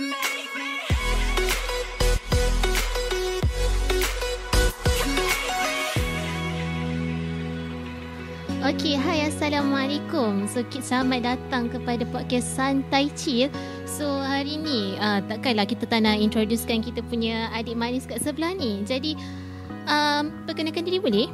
Okey, hai Assalamualaikum. So, selamat datang kepada podcast Santai Chill. So, hari ni uh, takkanlah kita tak nak introducekan kita punya adik manis kat sebelah ni. Jadi, um, perkenalkan diri boleh?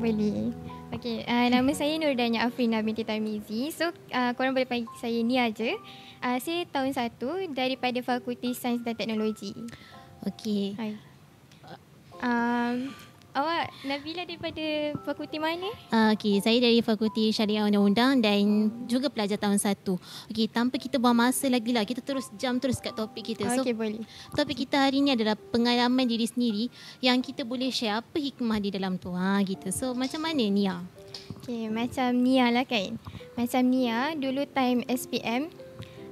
Boleh. Okey, uh, nama saya Nurdania Afrina binti Tamizi. So, uh, korang boleh panggil saya Nia je. Uh, saya tahun satu daripada Fakulti Sains dan Teknologi. Okey. Hai. Um, awak Nabila daripada fakulti mana? Uh, Okey, saya dari Fakulti Syariah Undang-Undang dan juga pelajar tahun satu. Okey, tanpa kita buang masa lagi lah, kita terus jam terus kat topik kita. So, Okey, boleh. topik kita hari ni adalah pengalaman diri sendiri yang kita boleh share apa hikmah di dalam tu. Ha, gitu. So, macam mana Nia? Okey, macam Nia lah kan. Macam Nia, dulu time SPM,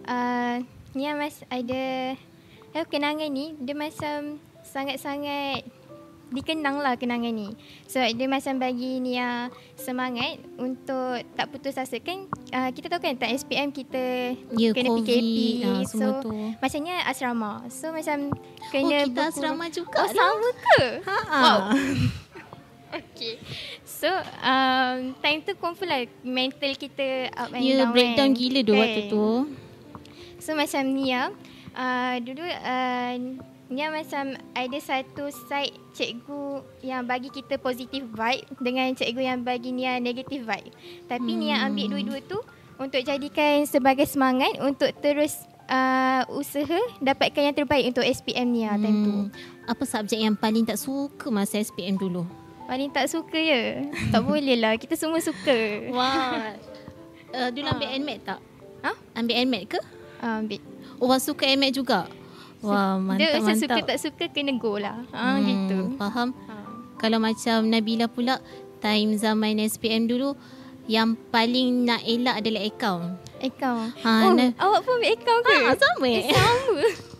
uh, Nia mas ada eh, kenangan ni, dia macam sangat-sangat dikenang lah kenangan ni. So dia macam bagi Nia semangat untuk tak putus asa. Kan uh, kita tahu kan time SPM kita Ya, kena COVID, PKP. ah, so semua tu. macamnya asrama. So macam Oh, kena kita berkurang- asrama juga Oh lah. sama ke? Ha. Wow. Okay. So um, time tu confirm lah mental kita up and Ya, down breakdown kan. gila Kan? waktu tu. So macam Nia, uh, dulu uh, Nia macam ada satu side cikgu yang bagi kita positive vibe dengan cikgu yang bagi Nia negative vibe. Tapi hmm. Nia ambil dua-dua tu untuk jadikan sebagai semangat untuk terus uh, usaha dapatkan yang terbaik untuk SPM Nia time tu. Hmm, apa subjek yang paling tak suka masa SPM dulu? Paling tak suka ya? tak boleh lah, kita semua suka. Wah. Uh, dulu ambil Ha. NMAT tak? Ha? Ambil NMAT ke? Uh, ambil. Oh, wah, suka NMAT juga? Wah, mantap, Dia macam mantap. suka tak suka kena go lah. Ha, Hmm, gitu. Faham. Ha. Kalau macam Nabila pula, time zaman SPM dulu, yang paling nak elak adalah akaun. Account. Ha, oh, nah. awak pun ambil account ke? Ah, sama Eh, eh? sama.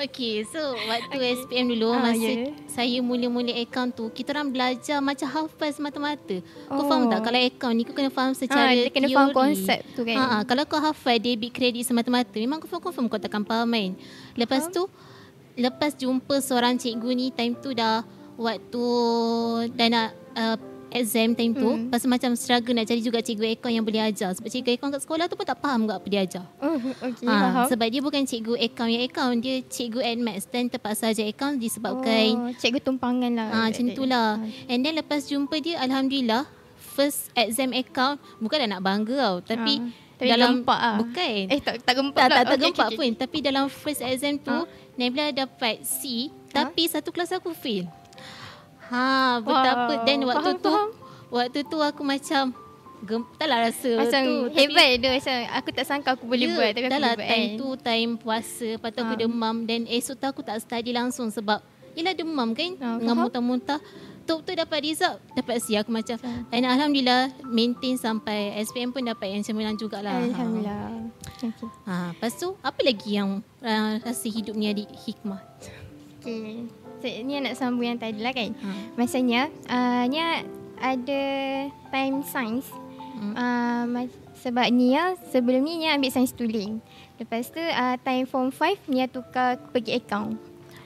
Okay, so waktu Okay. SPM dulu, Ah, masa ya. saya mula-mula akaun tu, kita orang belajar macam hafaz mata-mata. Kau Oh. faham tak? Kalau akaun ni kau kena faham secara dia kena teori. faham konsep tu kan? Ha, ha, kalau kau hafal debit kredit semata-mata, memang kau confirm kau takkan faham kan. Lepas tu, lepas jumpa seorang cikgu ni, time tu dah waktu dah nak uh, exam time tu, Hmm. pasal macam struggle nak cari juga cikgu akaun yang boleh ajar. Sebab cikgu akaun kat sekolah tu pun tak faham ke apa dia ajar. Oh, okey, Ha, faham. sebab dia bukan cikgu akaun yang akaun, dia cikgu admax dan terpaksa ajar akaun disebabkan oh, cikgu tumpangan lah. Ah macam tu lah. And then lepas jumpa dia alhamdulillah first exam account bukanlah nak bangga tau tapi Ah, tapi dalam gempak ah. bukan. Eh, tak, tak gempak tak pula. tak, tak Okey, gempak okey, pun tapi dalam first exam tu Ah. Nabila dapat C Ah. tapi satu kelas aku fail. Ha betapa Wow. then waktu Faham, tu faham. waktu tu aku macam gem, tak lah rasa Macam tu hebat dia macam aku tak sangka aku boleh Ya, buat tapi aku boleh buat time kan. tu time puasa Lepas tu aku Ah. demam Dan esok tu aku tak study langsung Sebab Yelah demam kan Ah, Dengan faham. muntah-muntah Tu tu dapat result Dapat C aku macam. Dan Alhamdulillah Maintain sampai SPM pun dapat yang cemerlang jugalah Alhamdulillah. Okay. ha. Lepas tu Apa lagi yang uh, Rasa hidup ni ada hikmah okay. So, ni nak sambung yang tadi lah kan. ha. Masanya, uh, Nia ada time science. Hmm. Uh, sebab Nia sebelum ni Nia ambil sains tuling. Lepas tu uh, time form 5 Nia tukar pergi account.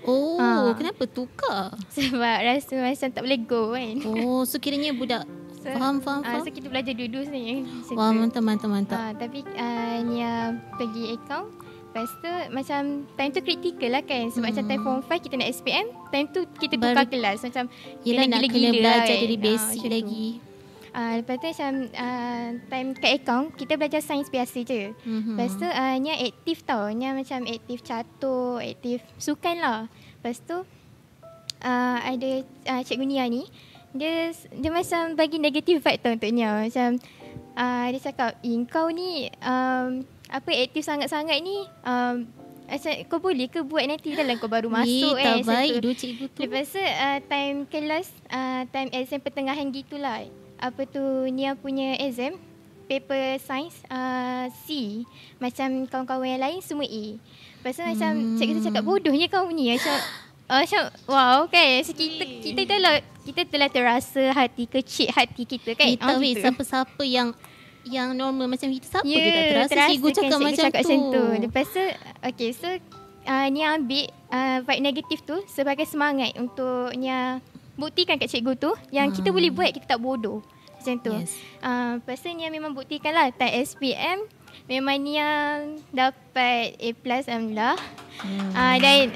Oh Ah. Kenapa tukar Sebab rasa macam tak boleh go kan. Oh so kiranya budak So, Faham faham Ah, faham so kita belajar dua-dua sebenarnya. Wah mantap mantap mantap Ah, tapi uh, Nia pergi account. Lepas tu macam time tu kritikal lah kan. Sebab macam time form 5 kita nak SPM. Time tu kita tukar Baru- kelas. Macam Yelah nak kena gila-gila belajar lah dari kan. basic Ah, macam tu. lagi Uh, lepas tu macam uh, time kat account kita belajar sains biasa je. Mhm. Lepas tu uh, Nia aktif tau. Nia macam aktif catur, aktif sukan lah. Lepas tu uh, ada uh, cikgu Nia ni dia dia macam bagi negative vibe tau untuk Nia. Macam uh, dia cakap, "Eh kau ni um, apa aktif sangat-sangat ni um, macam kau boleh ke buat nanti dalam kau baru masuk Eh, kan." tak baik tu. dua cikgu tu Lepas tu uh, time kelas uh, time exam pertengahan gitulah. Apa tu Nia punya exam paper science uh, C. Macam kawan-kawan yang lain semua A. Lepas tu hmm. macam cikgu tu cakap bodohnya kau ni macam uh, macam wow kan so, kita kita telah kita telah terasa hati kecil hati kita kan. Eh, Ah, gitu. siapa-siapa yang yang normal macam kita siapa Ya, yeah, je tak terasa, terasa cikgu cakap cikgu macam cakap tu. macam tu. Lepas tu, okay, so uh, Nia ambil uh, vibe negatif tu sebagai semangat untuk Nia buktikan kat cikgu tu yang kita Hmm. boleh buat, kita tak bodoh. Macam tu. Yes. Uh, Nia memang buktikan lah tak SPM memang Nia dapat A plus Alhamdulillah. Hmm. Uh, dan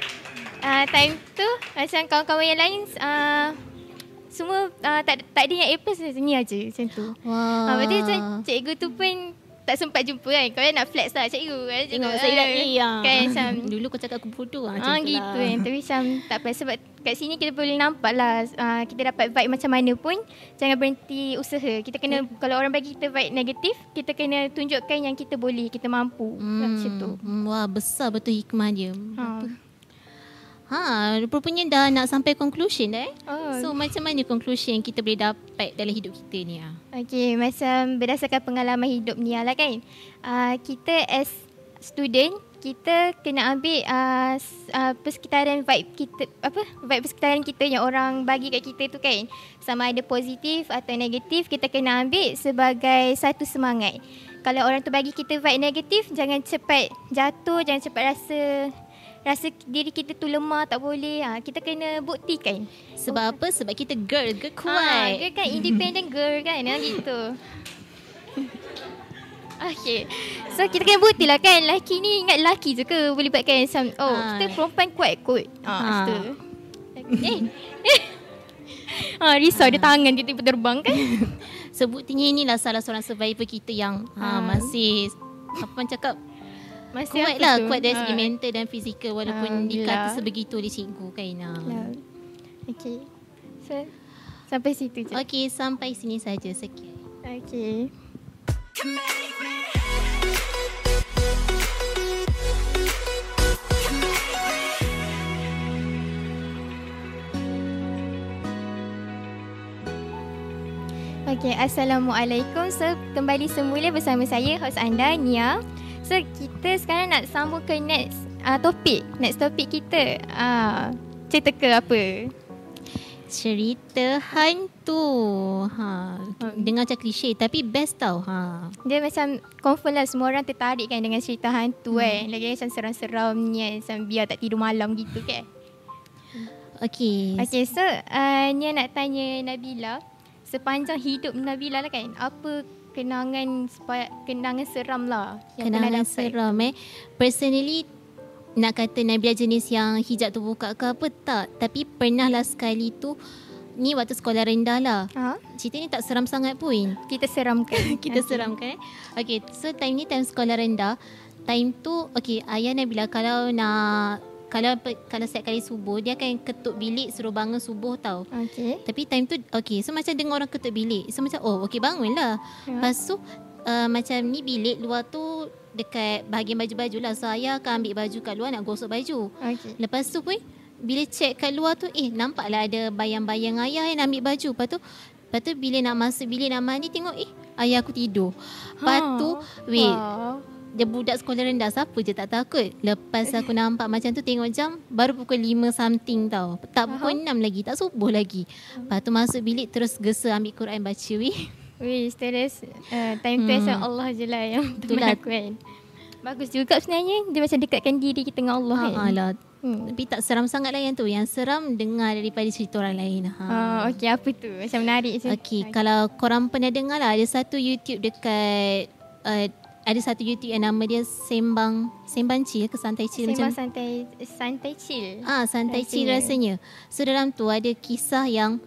uh, time tu macam kawan-kawan yang lain uh, semua uh, tak tak ada yang A plus Nia je macam tu. Wah. Ha, berarti macam cikgu tu pun tak sempat jumpa kan. Kau nak flex lah cikgu. Kan? Tengok saya dah ah, A yang Kan macam. Dulu kau cakap aku bodoh ah, Ah macam tu gitu lah. kan. Tapi macam tak apa. Sebab kat sini kita boleh nampak lah. Uh, kita dapat vibe macam mana pun. Jangan berhenti usaha. Kita kena, kalau orang bagi kita vibe negatif, kita kena tunjukkan yang kita boleh. Kita mampu. Hmm. Macam tu. Hmm, Wah besar betul hikmah dia. Ha. Ha, rupanya dah nak sampai conclusion dah eh. Oh. So macam mana conclusion yang kita boleh dapat dalam hidup kita ni ah? Okay, macam berdasarkan pengalaman hidup Nia lah kan. Uh, kita as student, kita kena ambil uh, uh, persekitaran vibe kita, apa, vibe persekitaran kita yang orang bagi kat kita tu kan. Sama ada positif atau negatif, kita kena ambil sebagai satu semangat. Kalau orang tu bagi kita vibe negatif, jangan cepat jatuh, jangan cepat rasa rasa diri kita tu lemah, tak boleh. Ha, kita kena buktikan. Sebab apa? Sebab kita girl, girl Ha, kuat. dia kan independent girl kan ha, gitu. Okay So kita kena bukti lah kan Laki ni ingat laki je ke Boleh buatkan macam Oh Ha. kita perempuan kuat kot ha, Ha. ha. Eh ha, Risau dia tangan dia tiba terbang kan Sebutinya inilah salah seorang survivor kita yang ha, Ah. masih apa cakap Masih kuat lah tu? kuat dari segi Ha. mental dan fizikal walaupun dikata Alhamdulillah. sebegitu oleh cikgu kan. Ha. Okay So Sampai situ je Okey, sampai sini saja sekian. Okay Okay, Assalamualaikum. So, kembali semula bersama saya, host anda, Nia. So, kita sekarang nak sambung ke next uh, topik. Next topik kita. Uh, cerita ke apa? Cerita hantu. Ha, Hmm. dengar macam klise tapi best tau. Ha. Dia macam confirm lah semua orang tertarik kan dengan cerita hantu hmm. kan. Lagi macam seram-seramnya macam biar tak tidur malam gitu kan. Okey. Okay so uh, Nia nak tanya Nabila. Sepanjang hidup Nabila lah kan. Apa kenangan kenangan seram lah Kenangan seram eh. Personally nak kata Nabila jenis yang hijab tu buka ke apa tak. Tapi pernah lah sekali tu ni waktu sekolah rendah lah. Ha? Cerita ni tak seram sangat pun. Kita seramkan. Kita seramkan eh. Okay, so time ni time sekolah rendah. Time tu, okay, ayah Nabila kalau nak kalau kalau setiap kali subuh dia akan ketuk bilik suruh bangun subuh tau. Okay. Tapi time tu okay so macam dengar orang ketuk bilik. So macam oh okay bangun lah. Ya. Lepas tu uh, macam ni bilik luar tu dekat bahagian baju-baju lah. So ayah akan ambil baju kat luar nak gosok baju. Okay. Lepas tu pun bila check kat luar tu eh nampaklah ada bayang-bayang ayah yang ambil baju. Lepas tu lepas tu bila nak masuk bilik nak mandi tengok eh ayah aku tidur. Lepas Ha. tu wait Wow. Dia budak sekolah rendah siapa je tak takut. Lepas aku nampak macam tu tengok jam baru pukul 5 something tau. Tak pukul 6 lagi, tak subuh lagi. Lepas tu masuk bilik terus gesa ambil Quran baca weh. Wih, terus uh, time tu Hmm. Allah je lah yang Itulah. teman aku kan. Bagus juga sebenarnya. Dia macam dekatkan diri kita dengan Allah kan. Lah. Hmm. Tapi tak seram sangat lah yang tu. Yang seram dengar daripada cerita orang lain. Ha. Ah, okay, apa tu? Macam menarik je. Okey, kalau korang pernah dengar lah ada satu YouTube dekat uh, ada satu YouTube yang nama dia Sembang Sembang Chill ke Santai Chill Sembang macam santai santai chill. Ah, santai chill rasanya. rasanya. So dalam tu ada kisah yang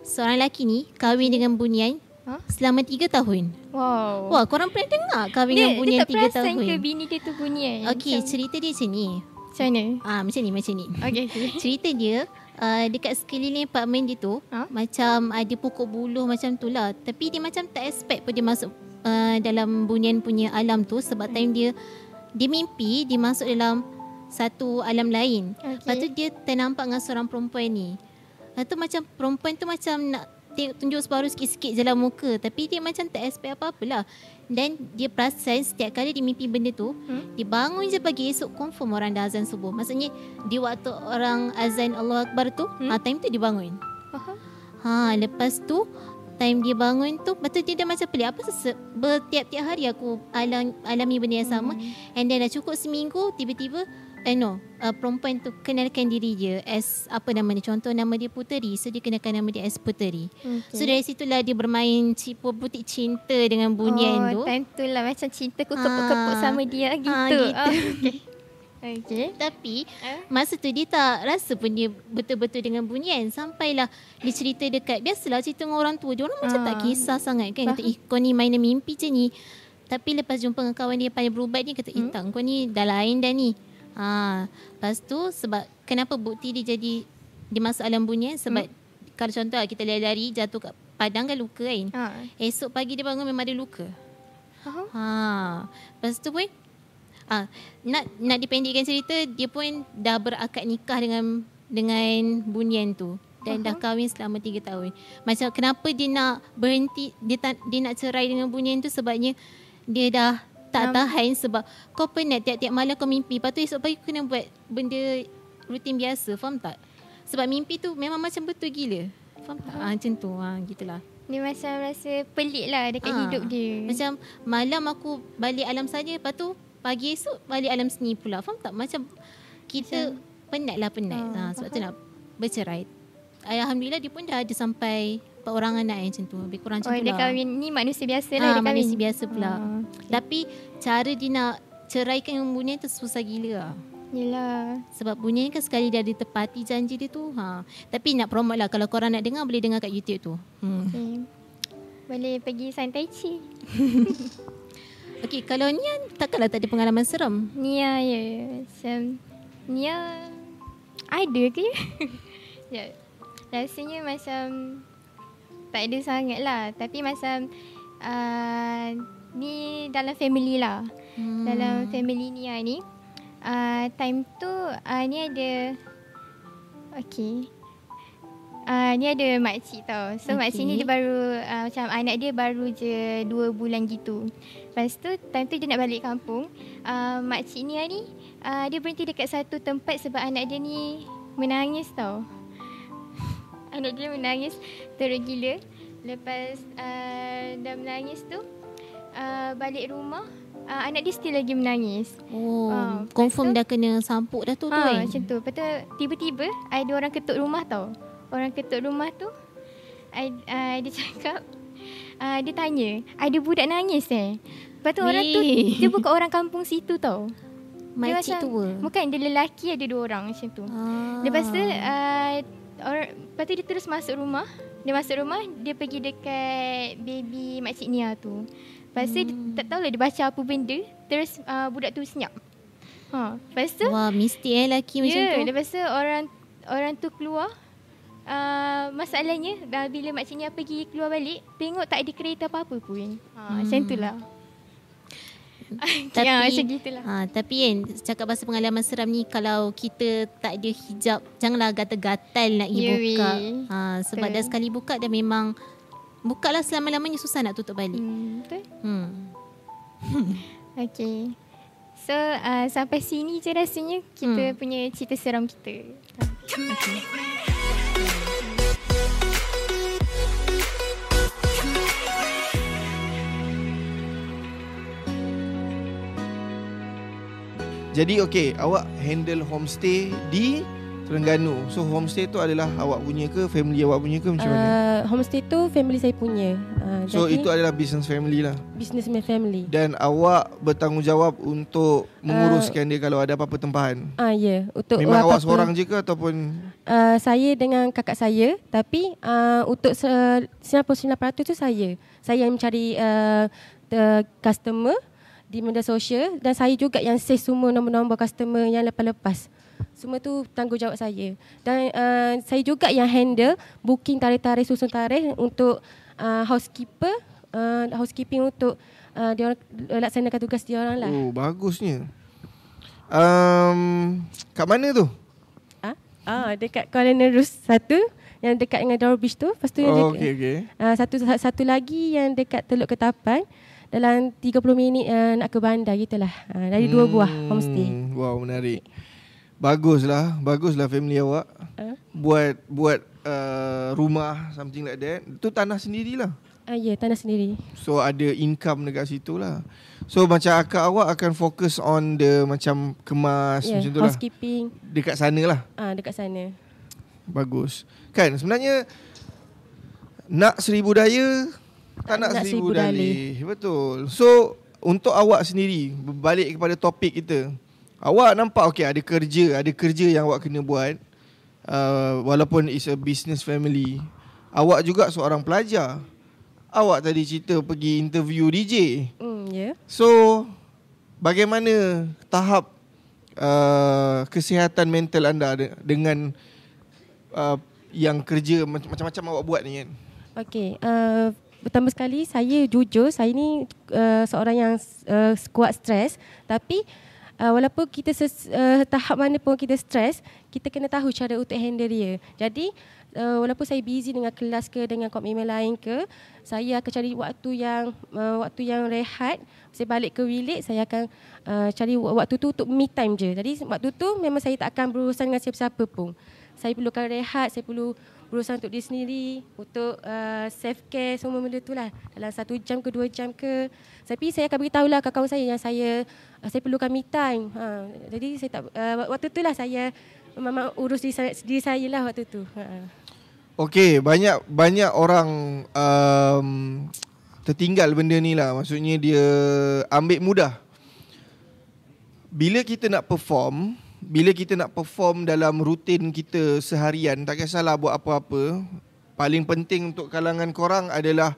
seorang lelaki ni kahwin dengan bunian Ha? selama 3 tahun. Wow. Wah, korang pernah dengar kahwin dia, dengan dia bunian tak 3 perasan tahun? ke bini dia tu bunyi kan? Okey, Macam, cerita dia macam ni. macam mana? Ah, macam ni, macam ni. Okey. Cerita dia uh, dekat sekeliling apartmen dia tu Ha? macam ada pokok buluh macam tu lah. Tapi dia macam tak expect pun dia masuk uh, dalam bunian punya alam tu sebab Hmm. time dia dia mimpi dia masuk dalam satu alam lain. Okey. Lepas tu dia ternampak dengan seorang perempuan ni. Lepas tu macam perempuan tu macam nak tengok tunjuk separuh sikit-sikit je lah muka. Tapi dia macam tak expect apa-apalah. Dan dia perasan setiap kali dia mimpi benda tu, Hmm? dia bangun je pagi esok confirm orang dah azan subuh. Maksudnya di waktu orang azan Allah Akbar tu, Hmm? ha, time tu dia bangun. Faham? Ha, lepas tu time dia bangun tu betul dia dah macam pelik apa se- bertiap-tiap hari aku alam, alami benda yang sama Hmm. and then dah cukup seminggu tiba-tiba eh no uh, perempuan tu kenalkan diri dia as apa nama dia contoh nama dia Puteri so dia kenalkan nama dia as Puteri Okay. so dari situlah dia bermain cipu butik cinta dengan bunyian tu oh, time tu lah macam cinta ku kepuk-kepuk Ah. sama dia gitu. Ah, gitu. Oh, okay. Okay. tapi Ah. Masa tu dia tak rasa pun dia betul-betul dengan bunyian Sampailah dia cerita dekat Biasalah cerita dengan orang tua Dia orang macam Ah. tak kisah sangat kan Kata eh kau ni mainan mimpi je ni Tapi lepas jumpa dengan kawan dia pandai berubat ni Kata eh Hmm. tak kau ni dah lain dah ni ha. Lepas tu sebab Kenapa bukti dia jadi Dia masuk alam bunyian Sebab Hmm. Kalau contoh kita lari-lari Jatuh kat padang kan luka kan Ha. Esok pagi dia bangun memang ada luka Faham? Ha. Lepas tu pun ah nak nak dipendekkan cerita dia pun dah berakad nikah dengan dengan bunyian tu dan dah kahwin selama 3 tahun. Macam kenapa dia nak berhenti dia tak, dia nak cerai dengan bunyian tu sebabnya dia dah tak Nam- tahan sebab kau penat tiap-tiap malam kau mimpi. Lepas tu esok pagi kau kena buat benda rutin biasa. Faham tak? Sebab mimpi tu memang macam betul gila. Faham tak? Ah, macam tu. Ah, gitulah. Dia macam rasa pelik lah dekat Ah, hidup dia. Macam malam aku balik alam saja Lepas tu pagi esok balik alam seni pula Faham tak? Macam kita penat lah penat Ah, ha, Sebab tu nak bercerai Alhamdulillah dia pun dah ada sampai Empat orang anak yang macam tu Lebih kurang macam oh, tu dia lah kahwin ni manusia biasa lah Ah, dia kahwin. manusia biasa pula. Ah, Tapi cara dia nak ceraikan dengan bunyi tu susah gila lah Yelah. sebab bunyi kan sekali dah ditepati janji dia tu ha. Tapi nak promote lah Kalau korang nak dengar Boleh dengar kat YouTube tu hmm. Okay. Boleh pergi santai chi. Okay kalau Nian Takkanlah tak ada pengalaman seram Nia ya. Macam Nia ada ke? ya. Rasanya macam tak ada sangat lah. Tapi macam uh, ni dalam family lah. hmm. Dalam family Nia ni uh, time tu uh, ni ada okay. Uh, ni ada makcik tau. So okay. makcik ni dia baru uh, macam anak dia baru je 2 bulan gitu. Lepas tu time tu dia nak balik kampung. Uh, makcik ni ni uh, dia berhenti dekat satu tempat sebab anak dia ni menangis tau. anak dia menangis teruk gila. Lepas uh, dah menangis tu uh, balik rumah uh, anak dia still lagi menangis. Oh, Ah, confirm tu- dah kena sampuk dah tu tu Ha, kan? macam tu. Lepas tu tiba-tiba ada orang ketuk rumah tau. Orang ketuk rumah tu I, uh, dia cakap uh, dia tanya, ada budak nangis eh? Lepas tu orang tu dia bukan orang kampung situ tau. Dia Makcik macam- tua. Bukan dia lelaki ada dua orang macam tu. Ah. Lepas tu uh, orang lepas tu dia terus masuk rumah. Dia masuk rumah, dia pergi dekat baby makcik Nia tu. Lepas tu Hmm. dia tak tahulah dia baca apa benda, terus uh, budak tu senyap. Ha, lepas tu Wah, mistik eh lelaki macam Ya, tu. lepas tu orang orang tu keluar. Uh, masalahnya dah bila makcik Nia pergi keluar balik, tengok tak ada kereta apa-apa pun. Ha, Hmm. macam itulah. Tapi- ya, macam gitulah. Ha, tapi kan cakap pasal pengalaman seram ni kalau kita tak ada hijab janganlah gatal-gatal nak pergi Ya, buka. Ha, sebab Betul. dah sekali buka dah memang buka lah selama-lamanya susah nak tutup balik. Hmm, betul. Hmm. Okay. So, uh, sampai sini je rasanya kita Hmm. punya cerita seram kita. Jadi okey, awak handle homestay di Terengganu. So homestay tu adalah awak punya ke, family awak punya ke macam mana? Uh, homestay tu family saya punya. Uh, So jadi, itu adalah business family lah. business my family. Dan awak bertanggungjawab untuk menguruskan dia kalau ada apa-apa tempahan. Ah ya, yeah. untuk Memang awak apa-apa- seorang je ke ataupun Uh, saya dengan kakak saya tapi uh, untuk se- 99% tu saya. Saya yang mencari uh, the customer di media sosial dan saya juga yang save semua nombor-nombor customer yang lepas-lepas. Semua tu tanggungjawab saya. Dan uh, saya juga yang handle booking tarikh-tarikh susun tarikh untuk uh, housekeeper, uh, housekeeping untuk uh, dia orang laksanakan tugas dia orang lah. Oh, bagusnya. Um, kat mana tu? Ah, ah dekat Kuala Nerus satu yang dekat dengan Dora Beach tu. Lepas tu yang Oh, dekat, okey okey. uh, satu satu lagi yang dekat Teluk Ketapan dalam 30 minit uh, nak ke bandar gitulah. Uh, dari dua buah homestay. Wow, menarik. Baguslah, baguslah family awak. Ah. Buat buat uh, rumah something like that. Itu tanah sendirilah. Ah, ya, tanah sendiri. So ada income dekat situ lah. So macam akak awak akan fokus on the macam kemas Ya, macam tu lah. housekeeping. Dekat sana lah. Ah, dekat sana. Bagus. Kan sebenarnya nak seribu daya tak nak, nak seribu, dalih. Betul. So untuk awak sendiri balik kepada topik kita. Awak nampak okey ada kerja, ada kerja yang awak kena buat. Uh, walaupun it's a business family. Awak juga seorang pelajar. Awak tadi cerita pergi interview DJ. Hmm, ya. So bagaimana tahap uh, kesihatan mental anda de- dengan uh, yang kerja mac- macam-macam awak buat ni kan? Okey, uh, pertama sekali saya jujur, saya ni uh, seorang yang uh, kuat stres tapi uh, walaupun kita ses, uh, tahap mana pun kita stres, kita kena tahu cara untuk handle dia. Jadi uh, walaupun saya busy dengan kelas ke dengan komitmen lain ke, saya akan cari waktu yang uh, waktu yang rehat. Saya balik ke bilik, saya akan uh, cari waktu tu untuk me time je. Jadi waktu tu memang saya tak akan berurusan dengan siapa-siapa pun. Saya perlukan rehat, saya perlu berurusan untuk diri sendiri, untuk uh, self care semua benda tu lah. Dalam satu jam ke dua jam ke. Tapi saya akan beritahu lah kawan-kawan saya yang saya uh, saya perlukan me time. Ha, jadi saya tak uh, waktu tu lah saya memang urus diri saya, diri saya lah waktu tu. Ha. Okey, banyak banyak orang um, tertinggal benda ni lah. Maksudnya dia ambil mudah. Bila kita nak perform, bila kita nak perform dalam rutin kita seharian, tak kisahlah buat apa-apa, paling penting untuk kalangan korang adalah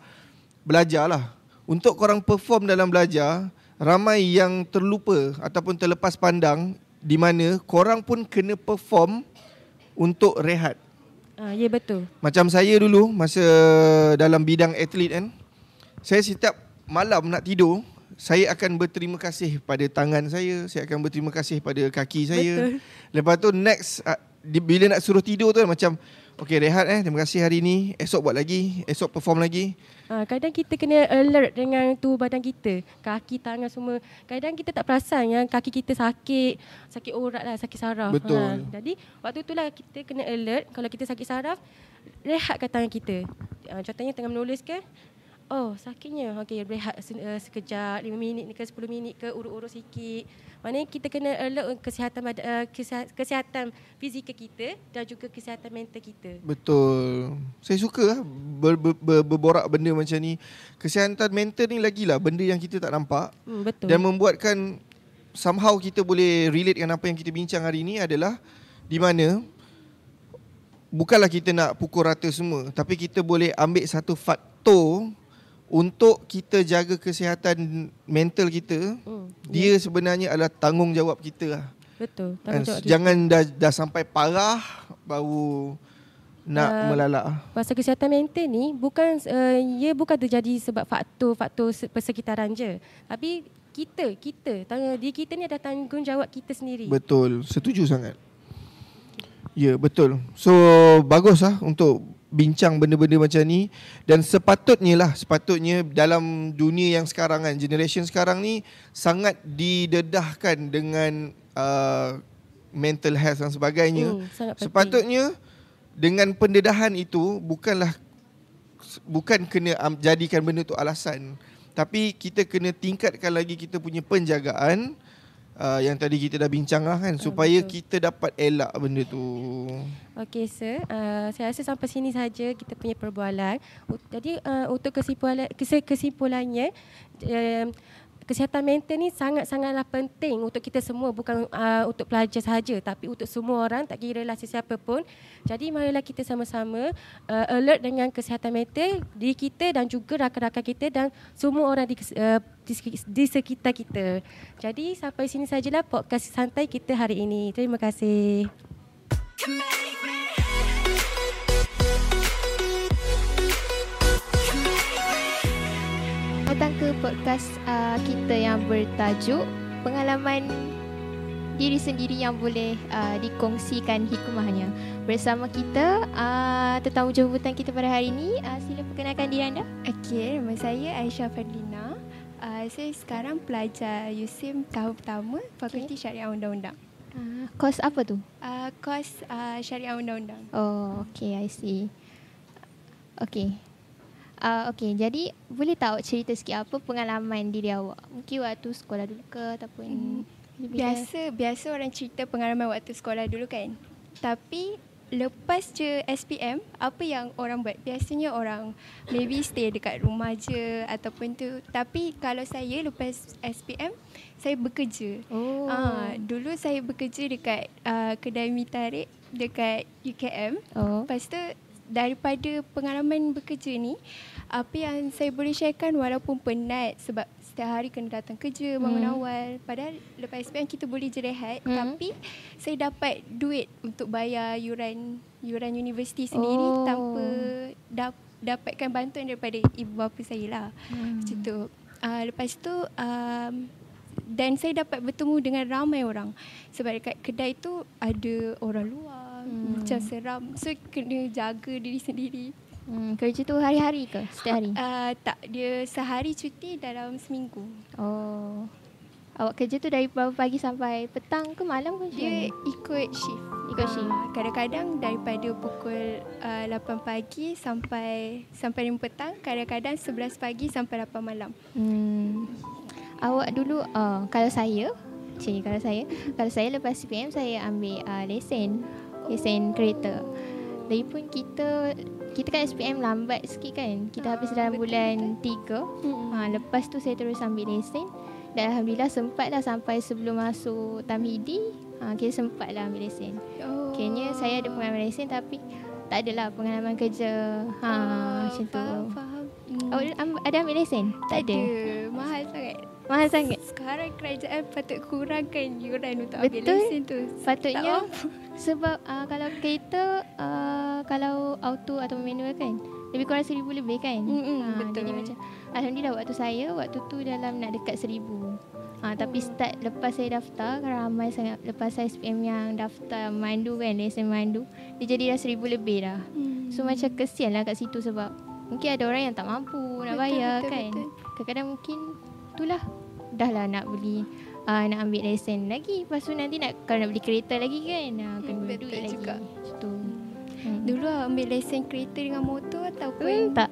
belajar lah. Untuk korang perform dalam belajar, ramai yang terlupa ataupun terlepas pandang di mana korang pun kena perform untuk rehat. Ha, ya betul. Macam saya dulu masa dalam bidang atlet kan Saya setiap malam nak tidur Saya akan berterima kasih pada tangan saya Saya akan berterima kasih pada kaki saya Betul. Lepas tu next uh, di, Bila nak suruh tidur tu kan, macam Okay rehat eh Terima kasih hari ni Esok buat lagi Esok perform lagi Ha, kadang kita kena alert dengan tubuh badan kita. Kaki, tangan semua. Kadang kita tak perasan yang kaki kita sakit. Sakit urat lah, sakit saraf. Betul. Ha, jadi waktu tu lah kita kena alert. Kalau kita sakit saraf, rehatkan tangan kita. Ha, contohnya tengah menulis ke, Oh sakitnya. Okey rehat se- uh, sekejap 5 minit ke 10 minit ke Urut-urut sikit. Maknanya kita kena alert kesihatan uh, kesihatan, fizikal kita Dan juga kesihatan mental kita. Betul. Saya suka lah ber, ber, ber, berborak benda macam ni. Kesihatan mental ni lagilah Benda yang kita tak nampak. Hmm, Betul. Dan membuatkan somehow kita boleh relate dengan apa yang kita bincang hari ini adalah di mana bukanlah kita nak pukul rata semua tapi kita boleh ambil satu faktor untuk kita jaga kesihatan mental kita hmm, dia sebenarnya adalah tanggungjawab kita lah. Betul Kan, Tanggungjawab kita. Jangan dah, dah sampai parah baru nak Ah, melalak. Pasal kesihatan mental ni bukan uh, ia bukan terjadi sebab faktor-faktor se- persekitaran je. Tapi kita, kita, tang- diri kita ni ada tanggungjawab kita sendiri. Betul, setuju sangat. Ya, betul. So bagus lah untuk bincang benda-benda macam ni dan sepatutnya lah sepatutnya dalam dunia yang sekarang kan generation sekarang ni sangat didedahkan dengan uh, mental health dan sebagainya. Penting. Sepatutnya dengan pendedahan itu bukanlah bukan kena um, jadikan benda tu alasan tapi kita kena tingkatkan lagi kita punya penjagaan uh, yang tadi kita dah bincang lah kan supaya betul. kita dapat elak benda tu. Okey sir, uh, saya rasa sampai sini saja kita punya perbualan. Jadi uh, untuk kesimpulan kes- kesimpulannya uh, kesihatan mental ni sangat-sangatlah penting untuk kita semua bukan uh, untuk pelajar sahaja tapi untuk semua orang tak kira lah sesiapa pun. Jadi marilah kita sama-sama uh, alert dengan kesihatan mental diri kita dan juga rakan-rakan kita dan semua orang di, uh, di, seki- di sekitar kita. Jadi sampai sini sajalah podcast santai kita hari ini. Terima kasih. Datang ke podcast uh, kita yang bertajuk pengalaman diri sendiri yang boleh uh, dikongsikan hikmahnya. Bersama kita uh, tetamu jemputan kita pada hari ini, uh, sila perkenalkan diri anda. Okey, nama saya Aisyah Fadlina. Uh, saya sekarang pelajar USIM tahun pertama Fakulti Syariah Undang-Undang. Uh, kos apa tu? Uh, kos uh, syariah undang-undang. Oh, okay, I see. Okay. Uh, okay, jadi boleh tahu cerita sikit apa pengalaman diri awak? Mungkin waktu sekolah dulu ke ataupun... Hmm. Biasa biasa orang cerita pengalaman waktu sekolah dulu kan. Tapi lepas je SPM, apa yang orang buat? Biasanya orang maybe stay dekat rumah je ataupun tu. Tapi kalau saya lepas SPM, saya bekerja. Oh. Ah, dulu saya bekerja dekat uh, kedai mi tarik dekat UKM. Oh. Lepas tu daripada pengalaman bekerja ni, apa yang saya boleh sharekan walaupun penat sebab setiap hari kena datang kerja, bangun Hmm. awal. Padahal lepas SPM kita boleh je rehat. Hmm. Tapi saya dapat duit untuk bayar yuran yuran universiti sendiri Oh. tanpa dap, dapatkan bantuan daripada ibu bapa saya lah. Hmm. Macam tu. Uh, lepas tu um, dan saya dapat bertemu dengan ramai orang sebab dekat kedai tu ada orang luar Hmm. macam seram so kena jaga diri sendiri Hmm, kerja tu hari-hari ke? Setiap hari? uh, tak dia sehari cuti dalam seminggu Oh. Awak kerja tu dari berapa pagi sampai petang ke malam ke? dia ikut shift Ikut shift. Ah, kadang-kadang daripada pukul uh, 8 pagi sampai sampai 5 petang kadang-kadang 11 pagi sampai 8 malam? Hmm. Awak dulu, uh, kalau saya, cik, kalau saya, kalau saya lepas CPM saya ambil uh, lesen, lesen kereta. Lagipun kita kita kan SPM lambat sikit kan. Kita habis dalam betul, bulan 3. Ha, lepas tu saya terus ambil lesen. Dan Alhamdulillah sempat lah sampai sebelum masuk Tamhidi. Ha, kita sempat lah ambil lesen. oh. Kayaknya saya ada pengalaman lesen tapi tak adalah pengalaman kerja. Ha, Ah, macam tu. faham, faham. Hmm. Awak am- ada ambil lesen? Tak ada. mahal sangat Mahal sangat. Sekarang kerajaan patut kurangkan yuran untuk ambil Betul. lesen tu. Patutnya sebab uh, kalau kereta uh, kalau auto atau manual kan lebih kurang seribu lebih kan. Mm-mm, Ah, betul. Jadi macam alhamdulillah waktu saya waktu tu dalam nak dekat seribu. Ha, tapi start lepas saya daftar ramai sangat lepas saya SPM yang daftar mandu kan lesen mandu dia jadi dah seribu lebih dah. Hmm. So macam kesian lah kat situ sebab mungkin ada orang yang tak mampu nak Betul, bayar betul, kan. betul. Kadang-kadang mungkin itulah dah lah nak beli uh, nak ambil lesen lagi. Lepas tu nanti nak kalau nak beli kereta lagi kan uh, kena Hmm, duit lagi. juga. Macam tu. Hmm. Dulu awak ambil lesen kereta dengan motor Hmm, ataupun tak.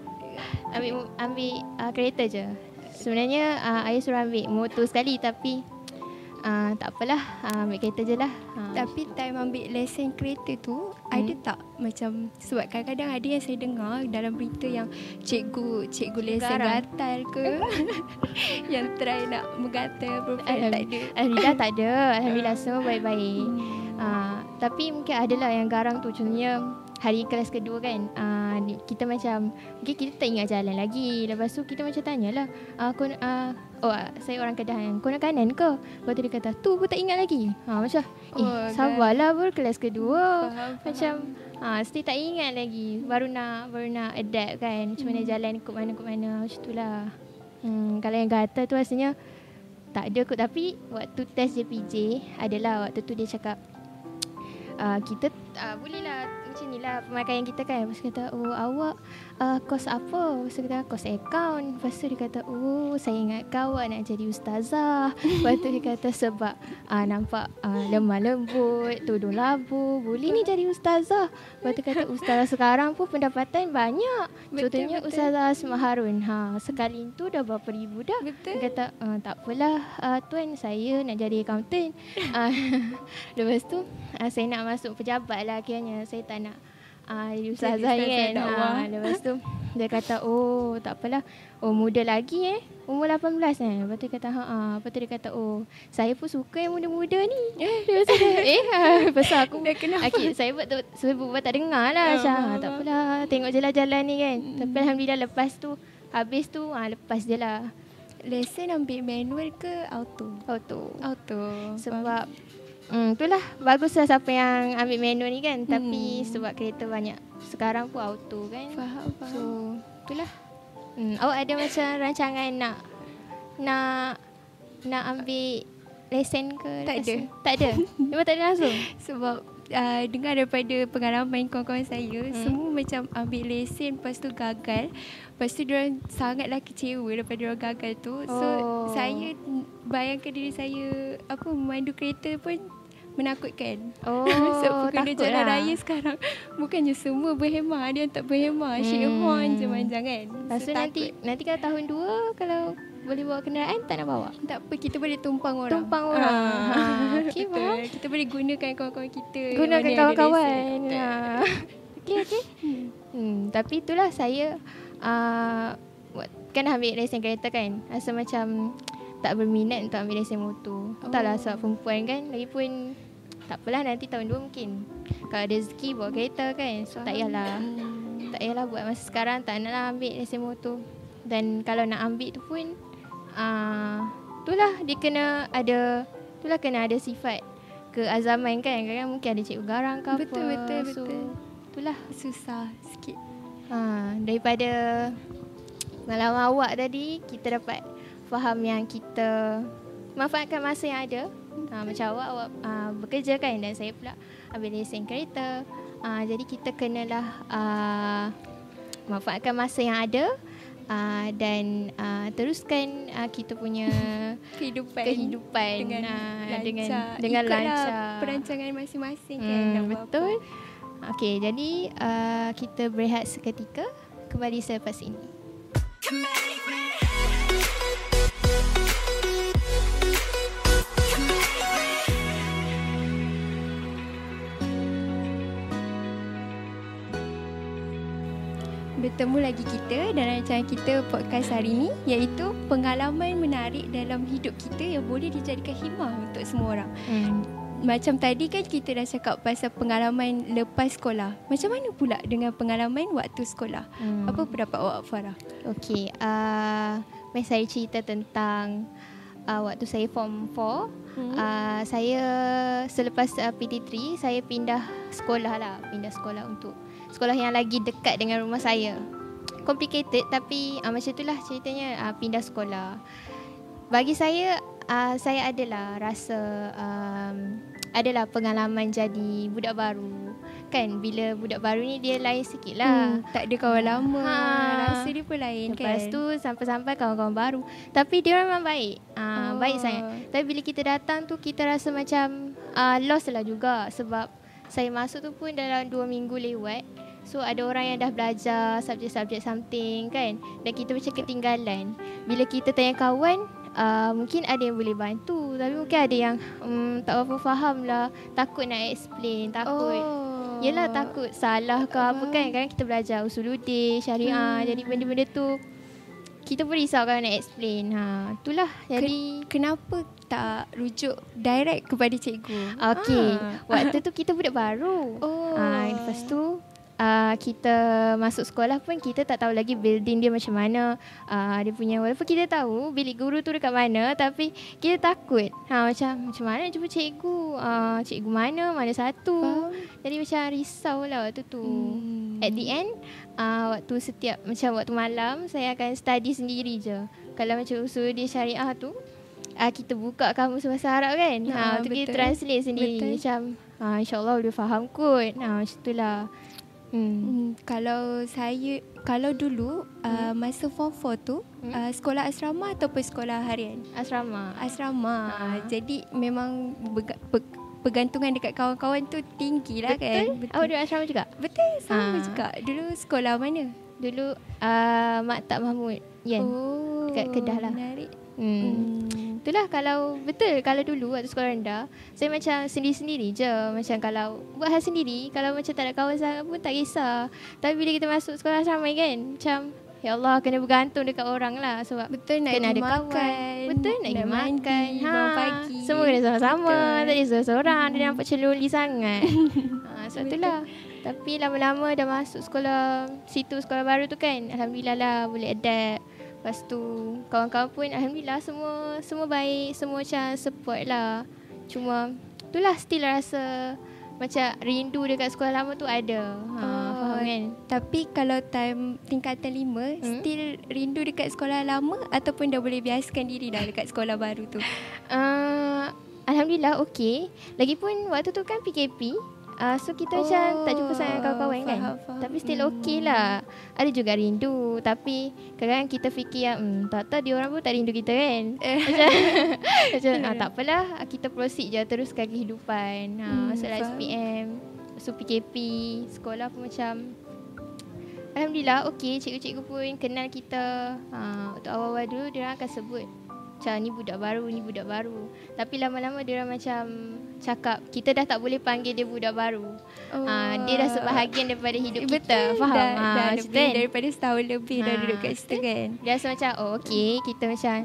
Ambil ambil uh, kereta je. Sebenarnya uh, ayah suruh ambil motor sekali tapi uh, tak apalah uh, ambil kereta je lah. Uh, Tapi time ambil lesen kereta tu Hmm. ada tak macam sebab kadang-kadang ada yang saya dengar dalam berita yang cikgu cikgu lesen Garang. gatal ke yang try nak menggatal perempuan tak ada. Alhamdulillah tak ada. Alhamdulillah semua baik-baik. Uh, tapi mungkin adalah yang garang tu contohnya hari kelas kedua kan uh, kita macam mungkin kita tak ingat jalan lagi. Lepas tu kita macam tanyalah uh, kau nak- uh, oh uh, saya orang Kedah kan kau nak kanan ke? Lepas tu dia kata tu pun tak ingat lagi. Ha, macam eh Oh, sabarlah pun kelas kedua. Faham, macam ah still tak ingat lagi. Baru nak baru nak adapt kan macam mana jalan ikut mana ikut mana macam itulah hmm, kalau yang gatal tu rasanya tak ada kot. Tapi waktu test JPJ adalah waktu tu dia cakap uh, kita uh, bolehlah macam ni lah pemakaian kita kan. Lepas kata oh awak uh, kos apa Lepas tu kata kos account Lepas tu dia kata oh saya ingatkan awak nak jadi ustazah Lepas tu dia kata sebab uh, nampak uh, lemah lembut Tudung labu boleh ni jadi ustazah Lepas tu kata ustazah sekarang pun pendapatan banyak Betul, Contohnya betul. ustazah Asma Harun ha, Sekali tu dah berapa ribu dah Betul. dia kata uh, tak apalah uh, tuan saya nak jadi accountant. Uh, lepas tu uh, saya nak masuk pejabat lah akhirnya. Saya tak nak uh, jadi ustazah kan. dakwah. Ha, lepas tu dia kata oh tak apalah. Oh muda lagi eh. Umur 18 kan. Lepas tu dia kata ha ah. Lepas tu dia kata oh saya pun suka yang muda-muda ni. Lepas tu dia, eh ah, lepas tu aku kenapa? Akhir saya buat sebab buat tak dengar lah Ah, macam faham, ah, tak apalah tengok je lah jalan ni kan. Tapi alhamdulillah lepas tu habis tu ah lepas je lah. Lesen ambil manual ke auto? Auto. Auto. Sebab hmm, itulah baguslah siapa yang ambil manual ni kan tapi Hmm. sebab kereta banyak sekarang pun auto kan. faham So faham. itulah. Hmm, awak ada macam rancangan nak nak nak ambil lesen ke? Tak ada. Lesen? Tak ada. Memang tak ada langsung. Sebab uh, dengar daripada pengalaman kawan-kawan saya Hmm. semua macam ambil lesen lepas tu gagal. Lepas tu diorang sangatlah kecewa daripada diorang gagal tu. So Oh. saya bayangkan diri saya apa memandu kereta pun menakutkan. Oh, so pengguna takut jalan lah. raya sekarang bukannya semua berhemah, ada yang tak berhemah. Hmm. Shake horn je panjang kan. Lepas tu nanti nanti kalau tahun dua kalau boleh bawa kenderaan tak nak bawa. tak apa kita boleh tumpang orang. Tumpang orang. Ah, Ha, okey, betul. faham. Kita boleh gunakan kawan-kawan kita. Gunakan kawan-kawan. Ha. Okey okey. Hmm, tapi itulah saya uh, kan dah ambil lesen kereta kan. Rasa macam tak berminat untuk ambil lesen motor. Oh. Entahlah sebab perempuan kan. Lagipun tak apalah nanti tahun dua mungkin. Kalau ada rezeki bawa kereta kan. So tak payahlah. Tak payahlah buat masa sekarang tak nak lah ambil lesen motor. Dan kalau nak ambil tu pun uh, itulah dia kena ada itulah kena ada sifat keazaman kan. Kadang-kadang mungkin ada cikgu garang ke apa. Betul, betul, so, betul. Itulah. Susah sikit. Ha, daripada pengalaman awak tadi kita dapat faham yang kita manfaatkan masa yang ada. Ha, macam awak awak uh, bekerja kan dan saya pula ambil lesen kereta. Uh, jadi kita kenalah uh, manfaatkan masa yang ada uh, dan uh, teruskan uh, kita punya Kehidupan. kehidupan dengan ah, lancar. dengan dengan Ikutlah lancar. perancangan masing-masing kan. Hmm, betul. Okey, jadi uh, kita berehat seketika kembali selepas ini. Bertemu lagi kita dalam rancangan kita podcast hari ini iaitu pengalaman menarik dalam hidup kita yang boleh dijadikan hikmah untuk semua orang. Hmm. Macam tadi kan kita dah cakap pasal pengalaman lepas sekolah. Macam mana pula dengan pengalaman waktu sekolah? Hmm. Apa pendapat awak Farah? Okey, uh, mari saya cerita tentang uh, waktu saya form 4. Hmm. Uh, saya selepas uh, PT3 saya pindah sekolah lah, pindah sekolah untuk sekolah yang lagi dekat dengan rumah saya. Complicated tapi uh, macam itulah ceritanya uh, pindah sekolah. Bagi saya uh, saya adalah rasa um, adalah pengalaman jadi budak baru. Kan bila budak baru ni dia lain sikit lah. Hmm, tak ada kawan lama. Ha. Rasa dia pun lain Lepas kan. tu sampai-sampai kawan-kawan baru. Tapi dia memang baik. Ah, Oh. baik sangat. Tapi bila kita datang tu kita rasa macam ah, lost lah juga sebab saya masuk tu pun dalam dua minggu lewat. So ada orang yang dah belajar subjek-subjek something kan. Dan kita macam ketinggalan. Bila kita tanya kawan, uh, mungkin ada yang boleh bantu. Tapi mungkin ada yang um, tak apa faham lah. Takut nak explain, takut. Oh. Yelah takut salah ke apa kan Kadang kita belajar usuluddin, syariah Hmm. Jadi benda-benda tu Kita pun risau kalau nak explain ha, Itulah Jadi Kenapa tak rujuk direct kepada cikgu? Okey Ah. Waktu tu kita budak baru Oh. ha, Lepas tu uh, kita masuk sekolah pun kita tak tahu lagi building dia macam mana. Uh, dia punya walaupun kita tahu bilik guru tu dekat mana tapi kita takut. Ha macam macam mana jumpa cikgu? Uh, cikgu mana? Mana satu? Faham. Jadi macam risau lah waktu tu. Hmm. At the end uh, waktu setiap macam waktu malam saya akan study sendiri je. Kalau macam usul dia syariah tu uh, kita buka kamus bahasa Arab kan. Ha, Ha, waktu kita translate sendiri Betul. macam ha, insyaAllah boleh faham kot. Ha, macam itulah. Hmm. Hmm, kalau saya kalau dulu uh, masa form 4 tu Hmm. uh, sekolah asrama ataupun sekolah harian? Asrama. Asrama. Ha. Jadi memang bega, pe, pegantungan dekat kawan-kawan tu tinggi lah kan. Betul? Awak duduk asrama juga? Betul sama Ha. juga. Dulu sekolah mana? Dulu uh, Maktab Mahmud. Yan. Oh, dekat Kedah lah. Menarik. Hmm. Hmm. Itulah kalau betul kalau dulu waktu sekolah rendah saya macam sendiri-sendiri je. Macam kalau buat hal sendiri kalau macam tak ada kawan sangat pun tak kisah. Tapi bila kita masuk sekolah asrama kan macam ya Allah kena bergantung dekat orang lah. Sebab Betul nak kena ada makan. kawan betul nak pergi makan Ha, pagi. semua kena sama-sama. Betul. tak boleh seorang-seorang dia nampak celuli sangat. Ha, so itulah. Tapi lama-lama dah masuk sekolah situ sekolah baru tu kan alhamdulillah lah boleh adapt Lepas tu kawan-kawan pun alhamdulillah semua semua baik, semua macam support lah. Cuma itulah still rasa macam rindu dekat sekolah lama tu ada. Ha, Oh. faham kan? Tapi kalau time tingkatan lima, Hmm? still rindu dekat sekolah lama ataupun dah boleh biasakan diri dah dekat sekolah baru tu? Uh, alhamdulillah okey. Lagipun waktu tu kan PKP Uh, so kita oh, macam tak jumpa sangat kawan-kawan kan. faham, faham. Tapi still Hmm. okay lah. Ada juga rindu. Tapi kadang-kadang kita fikir yang hmm, tak tahu dia orang pun tak rindu kita kan. macam macam ah, tak apalah. Kita proceed je teruskan kehidupan. Ha, Hmm, masuklah faham. SPM. So PKP. Sekolah pun macam Alhamdulillah okey cikgu-cikgu pun kenal kita. Ha, untuk awal-awal dulu dia orang akan sebut macam ni budak baru, ni budak baru. Tapi lama-lama dia macam cakap kita dah tak boleh panggil dia budak baru. Oh. Ha, dia dah sebahagian daripada hidup Betul, kita. Faham? Dah, ha, dah lebih kan? daripada setahun lebih dah Ha, duduk kat situ kan. Dia rasa macam oh okey kita macam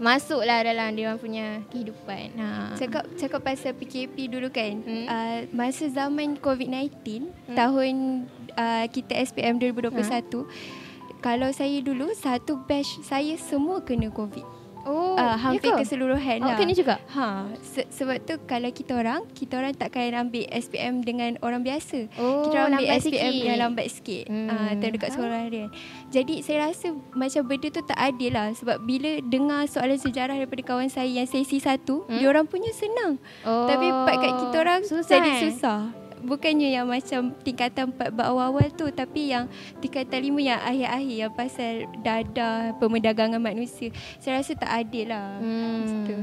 masuklah dalam dia orang punya kehidupan. Ha. Cakap cakap pasal PKP dulu kan. Hmm. Uh, masa zaman COVID-19 hmm. tahun uh, kita SPM 2021 Ha. kalau saya dulu satu batch saya semua kena COVID. Oh, uh, hampir ke? keseluruhan lah. kena juga? Ha, se- sebab tu kalau kita orang, kita orang takkan ambil SPM dengan orang biasa. Oh, kita orang ambil lambat SPM sikit. yang lambat sikit. Hmm. Hmm. Uh, terdekat sekolah harian. Jadi saya rasa macam benda tu tak adil lah. Sebab bila dengar soalan sejarah daripada kawan saya yang sesi satu, Hmm? dia orang punya senang. Oh, Tapi part kat kita orang susah, jadi eh? Bukannya yang macam tingkatan 4 bab awal-awal tu Tapi yang tingkatan 5 yang akhir-akhir Yang pasal dadah Pemerdagangan manusia Saya rasa tak adil lah Hmm. Gitu.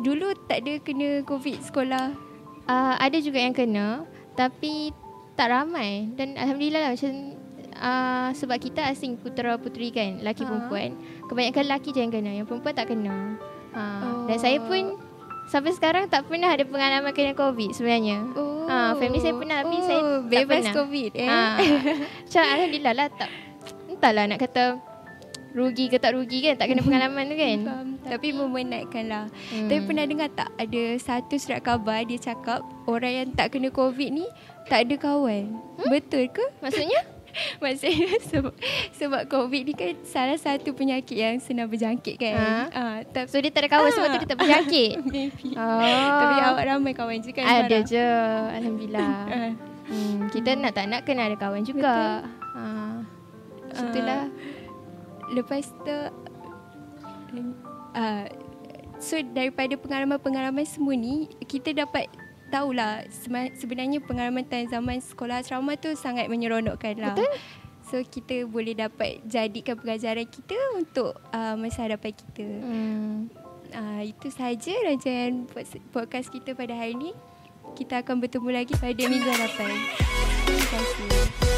Dulu tak ada kena COVID sekolah Uh, ada juga yang kena tapi tak ramai dan alhamdulillah lah macam uh, sebab kita asing putera puteri kan laki Ha. perempuan kebanyakan laki je yang kena yang perempuan tak kena ha. Oh. dan saya pun sampai sekarang tak pernah ada pengalaman kena covid sebenarnya Oh, Ha, family saya pernah, tapi oh, saya tak bebas pernah. COVID eh. ha. macam alhamdulillah lah tak entahlah nak kata rugi ke tak rugi kan tak kena pengalaman tu kan Faham. Tapi memenatkan lah. Hmm. Tapi pernah dengar tak ada satu surat khabar dia cakap orang yang tak kena COVID ni tak ada kawan. Hmm? Betul ke? maksudnya Maksudnya sebab, sebab COVID ni kan salah satu penyakit yang senang berjangkit kan. Ha. Ha, tapi so dia tak ada kawan sebab tu dia tak berjangkit maybe. oh. Tapi awak ramai kawan je kan Ada sekarang? je Alhamdulillah Ha. hmm, Kita nak tak nak Kena ada kawan juga ha. Itulah Lepas tu uh, So daripada pengalaman-pengalaman semua ni Kita dapat tahulah Sebenarnya pengalaman time zaman sekolah asrama tu Sangat menyeronokkan lah. Betul. So kita boleh dapat jadikan pengajaran kita Untuk uh, masa hadapan kita. Hmm. uh, Itu sahaja rancangan pod- podcast kita pada hari ini Kita akan bertemu lagi pada minggu hadapan. Terima kasih